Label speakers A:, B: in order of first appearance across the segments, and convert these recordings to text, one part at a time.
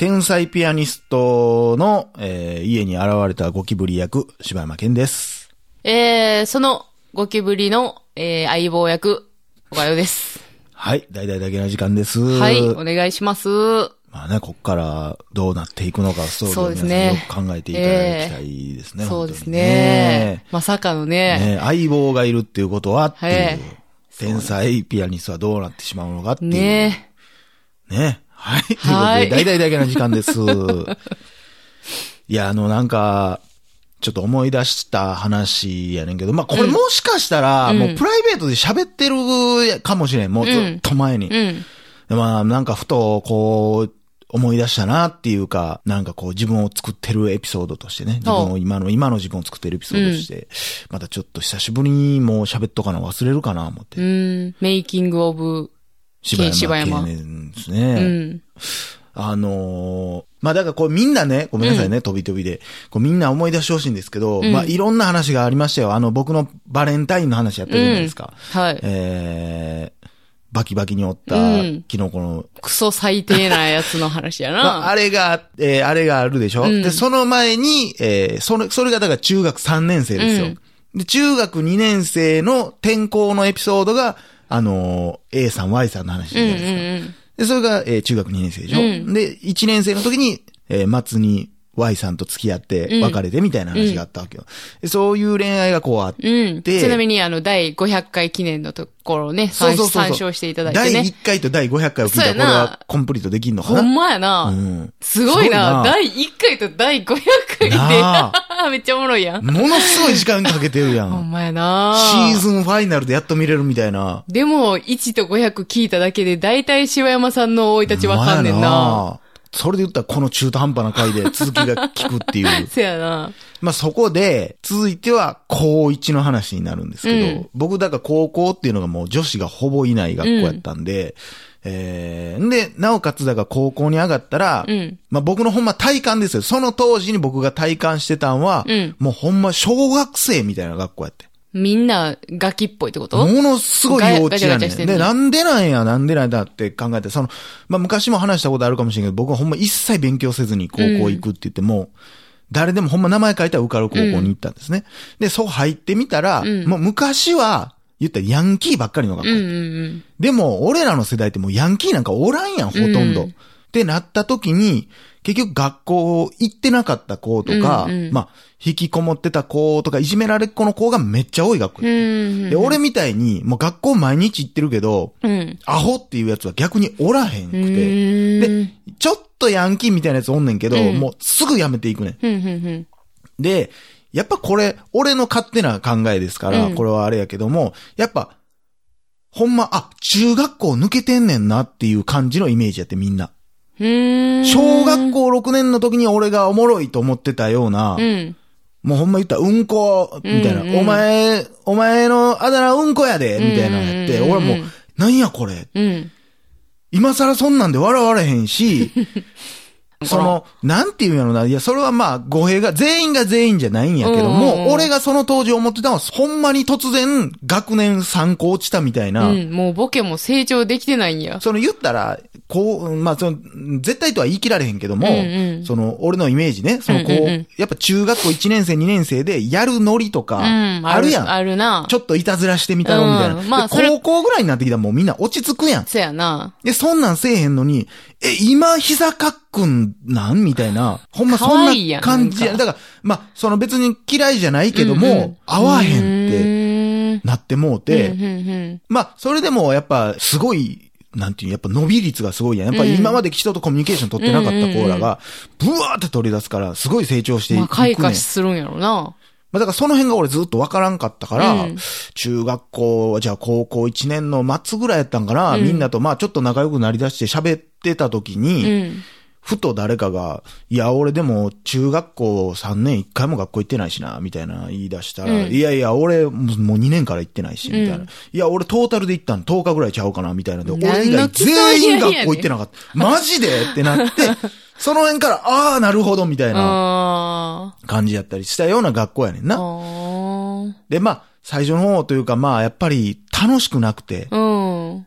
A: 天才ピアニストの、えー家に現れたゴキブリ役、柴山健です。
B: えー、そのゴキブリの、えー、相棒役、おかよです。
A: はい、大々だけな時間です。
B: はい、お願いします。
A: まあね、こっからどうなっていくのか、ストーリーを
B: そうです
A: 皆さんよ
B: ね
A: く考えていただきたいですね。
B: そうです
A: 本当に
B: ね。まさかのね。
A: ね相棒がいるっていうことはっていう、
B: はい
A: 天才ピアニストはどうなってしまうのかっていう。
B: ね
A: ね。はい。ということで、
B: はい
A: 大々だけな時間です。いや、あの、なんか、ちょっと思い出した話やねんけど、まあ、これもしかしたら、
B: うん
A: もうプライベートで喋ってるかもしれん。もうずっと前に。
B: うん。
A: でまあ、なんかふと、こう、思い出したなっていうか、なんかこう自分を作ってるエピソードとしてね、自分を今の、今の自分を作ってるエピソードとして、またちょっと久しぶりにもう喋っとかな忘れるかな思って。
B: うん。メイキングオブ、柴山
A: 系です
B: う
A: ね。
B: ん。
A: あのーまあだからこうみんなね、ごめんなさいね、飛び飛びで。こうみんな思い出してほしいんですけど、
B: うん
A: まあいろんな話がありましたよ。あの僕のバレンタインの話やったじゃないですか。
B: はい。
A: えー、バキバキにおった
B: うん
A: キノコの
B: クソ最低なやつの話や
A: まあ、
B: な。
A: あれが、えーあれがあるでしょ、
B: うん
A: で、その前に、えーそれ、それがだから中学3年生ですよ。
B: うん
A: で、中学2年生の転校のエピソードが、あのー A さん、Y さんの話じゃ
B: うんう
A: ないですか。
B: んうん。
A: で、それが、えー中学2年生でしょ、
B: うん
A: で、1年生の時に、えー末に Y さんと付き合って
B: うん
A: 別れてみたいな話があったわけよ。でそういう恋愛がこうあって、
B: うん。
A: で
B: ちなみに、あの、第500回記念のところをね、参
A: そうそう
B: 参照していただいて
A: 第
B: ね。
A: 1回と第500回を聞いたらこれはコンプリートできんのか
B: ほ
A: なん
B: まやな。
A: うん。
B: すごいな。第1回と第500回で
A: な。
B: めっちゃおもろいやん。
A: ものすごい時間かけてるやん。
B: ほんまやな。
A: シーズンファイナルでやっと見れるみたいな。
B: でも、1と500聞いただけで、だいたい柴山さんの生い立ちわかんねんな。。
A: それで言ったらこの中途半端な回で続きが聞くっていう。
B: せやな。
A: まあそこで、続いては高1の話になるんですけど、
B: うん
A: 僕だから高校っていうのがもう女子がほぼいない学校やったんで、えー、んで、なおかつだから高校に上がったら、
B: うん。
A: まあ僕のほんま体感ですよ。その当時に僕が体感してたんは、
B: うん
A: もうほんま小学生みたいな学校やって。
B: みんな、ガキっぽいってこと？
A: ものすごい幼稚やねん。で、なんでなんや、なんでなんだって考えて、その、まあ、昔も話したことあるかもしれんけど、僕はほんま一切勉強せずに高校行くって言っても、誰でもほんま名前書いたら受かる高校に行ったんですね。で、そう入ってみたら、
B: うん。
A: もう昔は、言ったらヤンキーばっかりの学校。
B: うんうん。
A: でも、俺らの世代ってもうヤンキーなんかおらんやん、ほとんど。
B: うん
A: ってなった時に、結局学校行ってなかった子とか、
B: うんうん
A: まあ、引きこもってた子とか、いじめられっ子の子がめっちゃ多い学校
B: うん。う
A: や
B: ん。
A: で、俺みたいに、もう学校毎日行ってるけど、
B: うん。
A: アホっていうやつは逆におらへんく
B: う
A: て、
B: ん。
A: で、ちょっとヤンキーみたいなやつおんねんけど、
B: うん
A: もうすぐ辞めていくねん。
B: うん。うん。
A: で、やっぱこれ、俺の勝手な考えですから、
B: うん
A: これはあれやけども、やっぱ、ほんま、あ、中学校抜けてんねんなっていう感じのイメージやってみんな。
B: うん。
A: 小学校6年の時に俺がおもろいと思ってたような、
B: うん。
A: もうほんま言ったらうんこ、みたいな、
B: うんうん
A: お前、お前のあだ名うんこやで、みたいなのやって、俺もう、なんやこれ。
B: うん。
A: 今更そんなんで笑われへんし、その、なんていうんやろな。いや、それはまあ、語弊が、全員が全員じゃないんやけども、
B: うんうんうん
A: 俺がその当時思ってたのは、ほんまに突然、学年3個落ちたみたいな、
B: うん。もうボケも成長できてないんや。
A: その言ったら、こう、まあ、その、絶対とは言い切られへんけども、
B: うんうん
A: その、俺のイメージね、その、こう、
B: うんうんうん
A: やっぱ中学校1年生、2年生で、やるノリとか、
B: うん。
A: あるやん。
B: あるな。
A: ちょっといたずらしてみたろ、みたいな。で
B: うんまあ
A: 高校ぐらいになってきたらもうみんな落ち着くやん。
B: そやな。
A: で、そんなんせえへんのに、え、今膝かっくんなん？みたいな。ほんまそんなん感じや。だから、まあ、その別に嫌いじゃないけども、
B: うんうん
A: 合わへんってなってもうて、
B: うんうん
A: まあ、それでもやっぱすごい、なんていう、やっぱ伸び率がすごいやん。やっぱり今まで人とコミュニケーション取ってなかった子らが、ブワーって取り出すから、すごい成長して
B: うん。
A: いく、
B: まあ、
A: ね。
B: 開花するんやろな。
A: まあ、だからその辺が俺ずっとわからんかったから、
B: うん
A: 中学校、じゃあ高校1年の末ぐらいやったんかな、
B: うん
A: みんなとまあちょっと仲良くなりだして喋ってた時に、
B: うん。
A: ふと誰かが、いや、俺でも中学校3年1回も学校行ってないしな、みたいな言い出したら、
B: うん
A: いやいや、俺もうもう2年から行ってないし、みたいな。
B: うん
A: いや、俺トータルで行ったん10日ぐらいちゃうかな、みたいなんで、俺以外全員学校行ってなかった。マジでってなって、その辺から、ああ、なるほど、みたいな
B: あ
A: 感じやったりしたような学校やねん
B: あ。
A: な。
B: あ
A: で、まあ、最初の方というか、まあ、やっぱり楽しくなくて。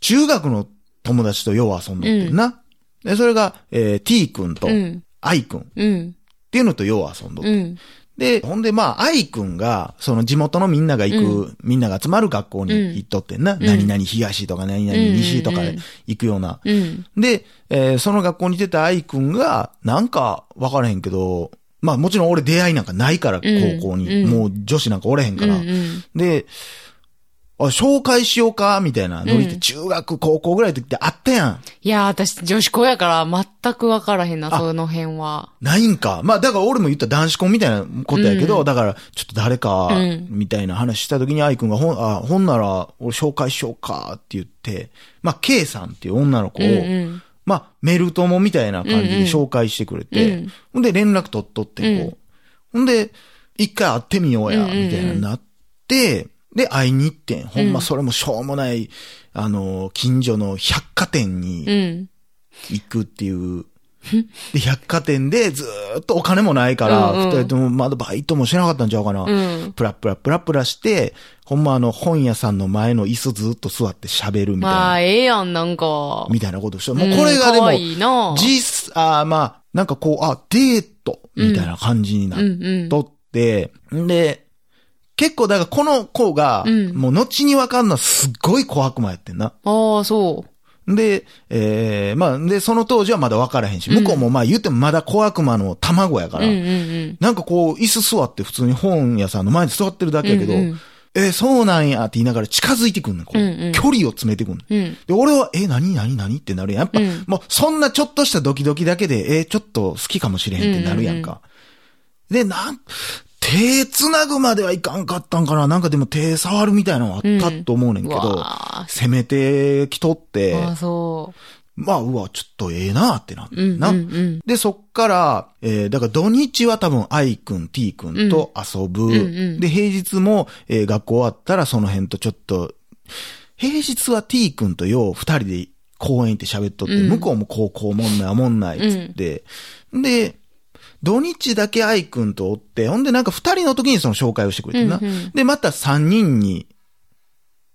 A: 中学の友達とよう遊んどってんな。で、それが、えー、T 君と
B: う、ん。
A: I 君
B: うん。
A: っていうのとよう遊んどって。
B: うん。
A: で、ほんで、まあ、愛くんが、その地元のみんなが行く、みんなが集まる学校に行っとってんな。何々東とか何々西とか
B: うんうんうん
A: 行くような。
B: うん。
A: で、えーその学校に出た愛くんが、なんか、わからへんけど、まあもちろん俺出会いなんかないから、
B: うん
A: 高校に。
B: うん
A: もう女子なんかおれへんから。
B: うんうん
A: で、あ、紹介しようか、みたいなノリで
B: うん
A: 中学、高校ぐらいの時ってあったやん。
B: いや、私、女子校やから全くわからへんな、
A: あ
B: その辺は。
A: ないんか。まあ、だから俺も言った男子校みたいなことやけど、
B: うん
A: だから、ちょっと誰か
B: うん、
A: みたいな話した時に愛くんが、ほん、あ、ほんなら、俺紹介しようかって言って、まあ、K さんっていう女の子を、
B: うんうん。
A: まあ、メル友みたいな感じで紹介してくれて、
B: うんうん
A: ほんで連絡取っとって、こう。ほんで、一回会ってみようや、みたいななって、で、会いに行ってん。ほんまそれもしょうもない、あの、近所の百貨店に
B: うん。
A: 行くっていう。で、百貨店でずーっとお金もないから、
B: うんうん
A: 二人ともまだバイトもしなかったんちゃうかな。
B: うん
A: プラプラプラプラして、ほんまあの本屋さんの前の椅子ずっと座って喋るみたいな。
B: まあ、ええやん、なんか。
A: みたいなことして。もうこれがでも、
B: いな
A: 実、あーまあ、なんかこう、あ、デートみたいな感じになっ
B: うんうん。
A: とって、んで、結構だからこの子が、
B: うん
A: もう後にわかんのはすっごい小悪魔やってんな。
B: ああ、そう。
A: で、えー、まあ、で、その当時はまだ分からへんし、向こうもまあ言ってもまだ小悪魔の卵やから、
B: うんうんうん。
A: なんかこう、椅子座って普通に本屋さんの前に座ってるだけやけど、
B: うんうん
A: えーそうなんやって言いながら近づいてくんねん、こう
B: うんうん
A: 距離を詰めてくんねん。
B: うん。
A: で、俺は、え、何何何ってなるやん。やっぱ、
B: うん
A: もう、そんなちょっとしたドキドキだけで、えーちょっと好きかもしれへんってなるやんか。で、なん、手繋ぐまではいかんかったんかななんかでも手触るみたいなのあったと思うねんけど、
B: うわ
A: 攻めてきとって、
B: ああ、そ
A: まあ、うわ、ちょっとええなってなって
B: う。うん。
A: な。
B: うんうん。
A: で、そっから、えー、だから土日は多分、愛くん、t くんと遊ぶ。
B: んうん
A: で、平日も、えー学校終わったらその辺とちょっと、平日は t くんとよう二人で公園行って喋っとって、
B: うん
A: 向こうも高校おもんないおもんないっつって、で、土日だけ愛くんとおって、ほんでなんか二人の時にその紹介をしてくれてんな。
B: うんうん。
A: で、また三人に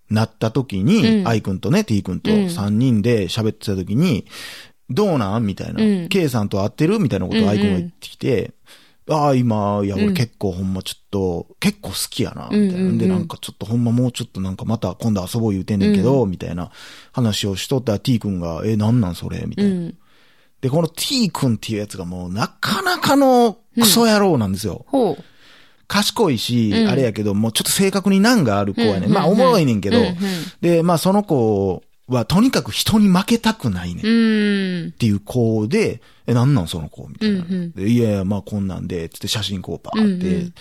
A: なった時に、
B: うん。
A: 愛くんとね、t くんと
B: うん。
A: 三人で喋ってた時に、どうなん？みたいな。
B: うん。
A: K さんと会ってる？みたいなことを愛くんが言ってきて、ああ、今、いや、
B: うん。
A: 俺結構ほんまちょっと、結構好きやな、みたいな。
B: ん
A: で、なんかちょっとほんまもうちょっとなんかまた今度遊ぼう言うてんねんけど、みたいな話をしとったら T 君が、え、なんなんそれ？みたいな。
B: うん。
A: で、この T 君っていうやつがもうなかなかのクソ野郎なんですよ。
B: ほう。
A: 賢いし、
B: うん
A: あれやけど、もうちょっと性格に難がある子やね。
B: うん
A: まあ、おもろいねんけど、
B: うんうん
A: で、まあ、その子はとにかく人に負けたくないねん。
B: うん。
A: っていう子で、え、なんなんその子？みたいな。いやいや、まあこんなんで、つって写真こうパーって
B: うんうん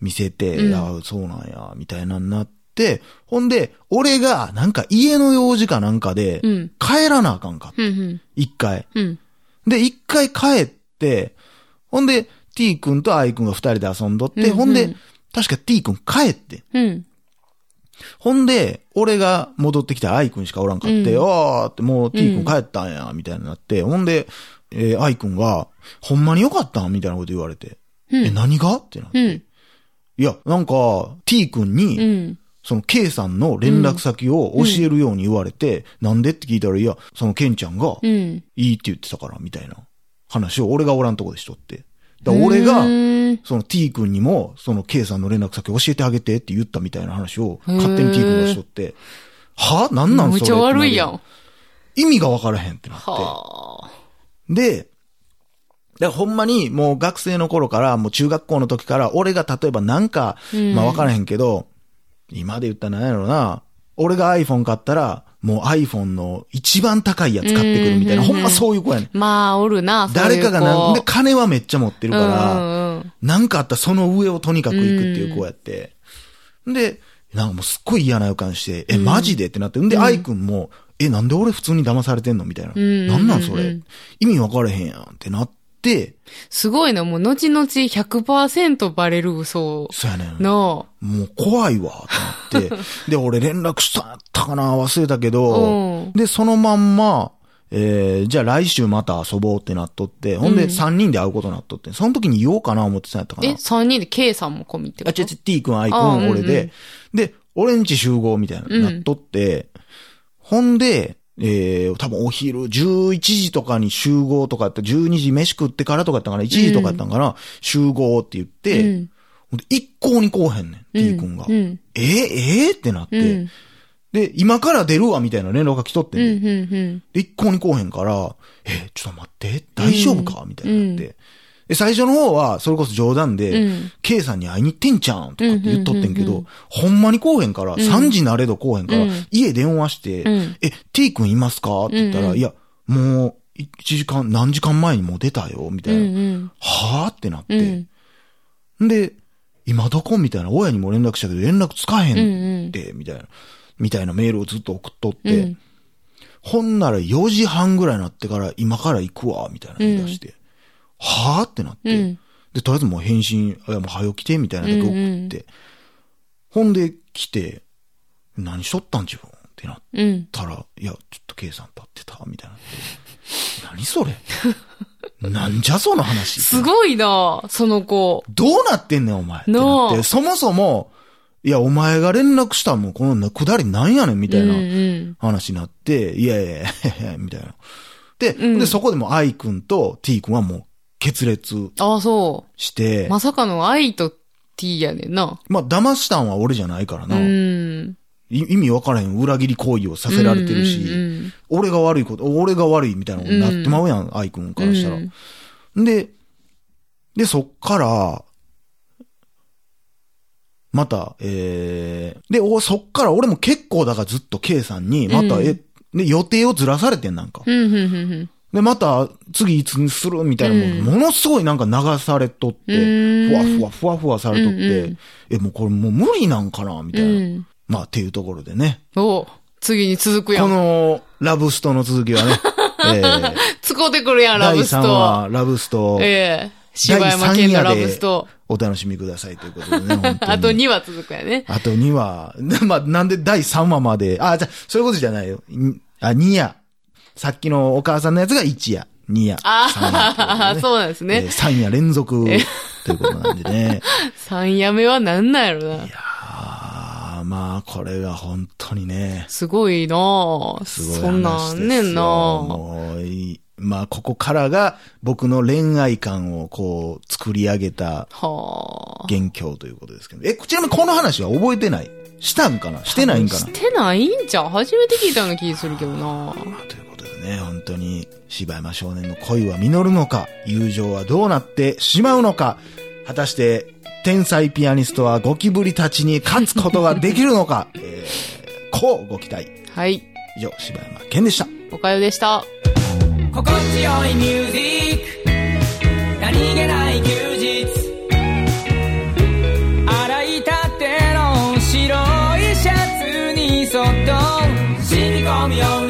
A: 見せて、
B: うん
A: あそうなんや、みたいなになって、ほんで、俺がなんか家の用事かなんかで
B: う、ん。
A: 帰らなあかんかった。
B: うん。うん。
A: 一回。
B: うん。
A: で、一回帰って、ほんで、T 君と I 君が二人で遊んどって、
B: うんうん
A: ほんで、確か T 君帰って。
B: うん。
A: ほんで、俺が戻ってきたら愛くんしかおらんかって、
B: うん
A: あーってもう T 君帰ったんや、みたいになって、ほんで、えー、愛くんが、ほんまによかったん？みたいなこと言われて。
B: うん
A: え、何が？ってなって。
B: うん。
A: いや、なんか、T 君に、
B: うん。
A: その K さんの連絡先を教えるように言われて、なんでって聞いたら、いや、そのケンちゃんが、
B: うん。
A: いいって言ってたから、みたいな話を俺がおらんとこでしとって。だ俺がその T 君にも、その K さんの連絡先教えてあげてって言ったみたいな話を、勝手に T 君がしとって、は？なんなんそれ？
B: むちゃ悪いやん。
A: 意味がわからへんってなって。
B: はあ。
A: で、で、ほんまにもう学生の頃から、もう中学校の時から、俺が例えばなんか、
B: うん
A: まあわからへんけど、今で言ったら何やろな、俺が iPhone 買ったら、もう iPhone の一番高いやつ買ってくるみたいな、
B: うん
A: ほんまそういう子やねん。
B: まあ、おるな、そういう子
A: 誰かがなんで、金はめっちゃ持ってるから、なんかあったらその上をとにかく行くっていう子やって。で、なんかもうすっごい嫌な予感して、え、マジでってなって。んで、愛くんも、え、なんで俺普通に騙されてんのみたいな。
B: ん
A: なんなんそれ
B: うん。
A: 意味分からへんやんってなって、
B: すごいな、もう、後々100%バレる嘘
A: そうやねん。
B: の、
A: もう怖いわってなって。で、俺連絡したったかな？忘れたけど。
B: うん、
A: で、そのまんま、えー、じゃあ来週また遊ぼうってなっとって、ほんで
B: うん。
A: 3人で会うことになっとって、その時に言おうかな思ってたんやったかな。
B: え、。3人で K さんも込みってこ
A: あ、
B: と
A: 違う違う、T 君、I 君、
B: あうんうん。
A: 俺で、で、俺んち集合みたいな、
B: うん。
A: なっとって、ほんで、えー、多分お昼、11時とかに集合とかって、12時飯食ってからとかやったかな、1時とかやったんかな、集合って言って、
B: うん。
A: 一向に来おへんねん、T 君が。
B: うん。
A: えー、えー、ってなって、
B: うん。
A: で、今から出るわ、みたいな連絡が来とって
B: うんん。
A: ね、
B: うん。
A: で、一向に来おへんから、え、ちょっと待って、大丈夫かみたいになって。で、最初の方は、それこそ冗談で、
B: うん。
A: K さんに会いに行ってんちゃうんとかって言っとってんけど
B: うんうんうんうん、
A: ほんまに来おへんから、3時なれど来おへんから
B: うん、
A: 家電話して
B: うん、
A: え、T 君いますかって言ったら、
B: うんうん。
A: いや、もう、1時間、何時間前にもう出たよ、みた
B: う
A: いな。
B: ん。
A: はぁってなっ
B: う
A: て
B: ん。。
A: で、今どこみたいな、親にも連絡したけど連絡つかへ
B: うんうん。
A: んって、みたいな、みたいなメールをずっと送っとっ
B: う
A: て
B: ん、
A: ほんなら4時半ぐらいになってから今から行くわ、みたいな言い出して、はぁ？ってなって、
B: うん。
A: で、とりあえずもう返信、いやもう早起きて、みたいなだけ送って、
B: うんうん
A: ほんで来て、何しとったん自分？ってなっ
B: うん。
A: たら、いや、ちょっと K さん立ってた、みたいな。何それ？なんじゃその話？
B: すごいなその子。
A: どうなってんねん、お前。ってなって、そもそも、いや、お前が連絡したもん、このくだりなんやねん、みたいな
B: うんうん。
A: 話になって、いやいやいや、へへみたいな。で、
B: うん
A: で、そこでも I 君と T 君はもう決裂
B: ああ、そ
A: して、
B: う。まさかの愛と T やねんな。
A: まあ、騙したんは俺じゃないからな。
B: うん。
A: い意味わからへん裏切り行為をさせられてるし、
B: うんうん
A: 俺が悪いこと、俺が悪いみたいなことになってまうやん、愛くんからしたら。
B: うん
A: で、で、そっから、また、えー、で、おそっから俺も結構だからずっと K さんに、また、
B: うん
A: え、で、予定をずらされてんなんか。
B: うん。うん。うん。
A: で、また、次いつにするみたいなもん、
B: うん
A: ものすごいなんか流されとって、
B: うん
A: ふわふわ、ふわふわされとって、
B: うんうん
A: え、もうこれもう無理なんかなみたいな。
B: うん。
A: まあ、っていうところでね。
B: お次に続くや
A: こ
B: ん。
A: の、ラブストの続きはね、えー、
B: 使うてくるやん、ラ
A: 第3
B: ブスト。
A: 話、ラブスト、
B: ええ柴山健のラブスト。
A: お楽しみくださいということでね。
B: あと2話続くやね。
A: あと2話。まあ、なんで第3話まで、あ、じゃあそういうことじゃないよ。んあ、2夜。さっきのお母さんのやつが1夜。2夜。
B: ああ、
A: ね
B: そうなんですね。
A: えー3夜連続ということなんでね。
B: 3 夜目はなんなんやろな。
A: ああ、まあ、これが本当にね。
B: すごいなぁ
A: すごい。
B: そんなんねんなぁ
A: もういい、まあ、ここからが僕の恋愛観をこう、作り上げた
B: はあ。
A: 元凶ということですけど。え、ちなみにこの話は覚えてない？したんかな？してないんかな？
B: してないんちゃう？初めて聞いたような気するけどな
A: まあというね、本当に、柴山少年の恋は実るのか、友情はどうなってしまうのか、果たして、天才ピアニストはゴキブリたちに勝つことができるのか、えー、こうご期待。
B: はい。
A: 以上、柴山健でした。
B: おかよでした。
C: 心地よいミュージック何気ない休日洗いたての白いシャツにそっと染み込むように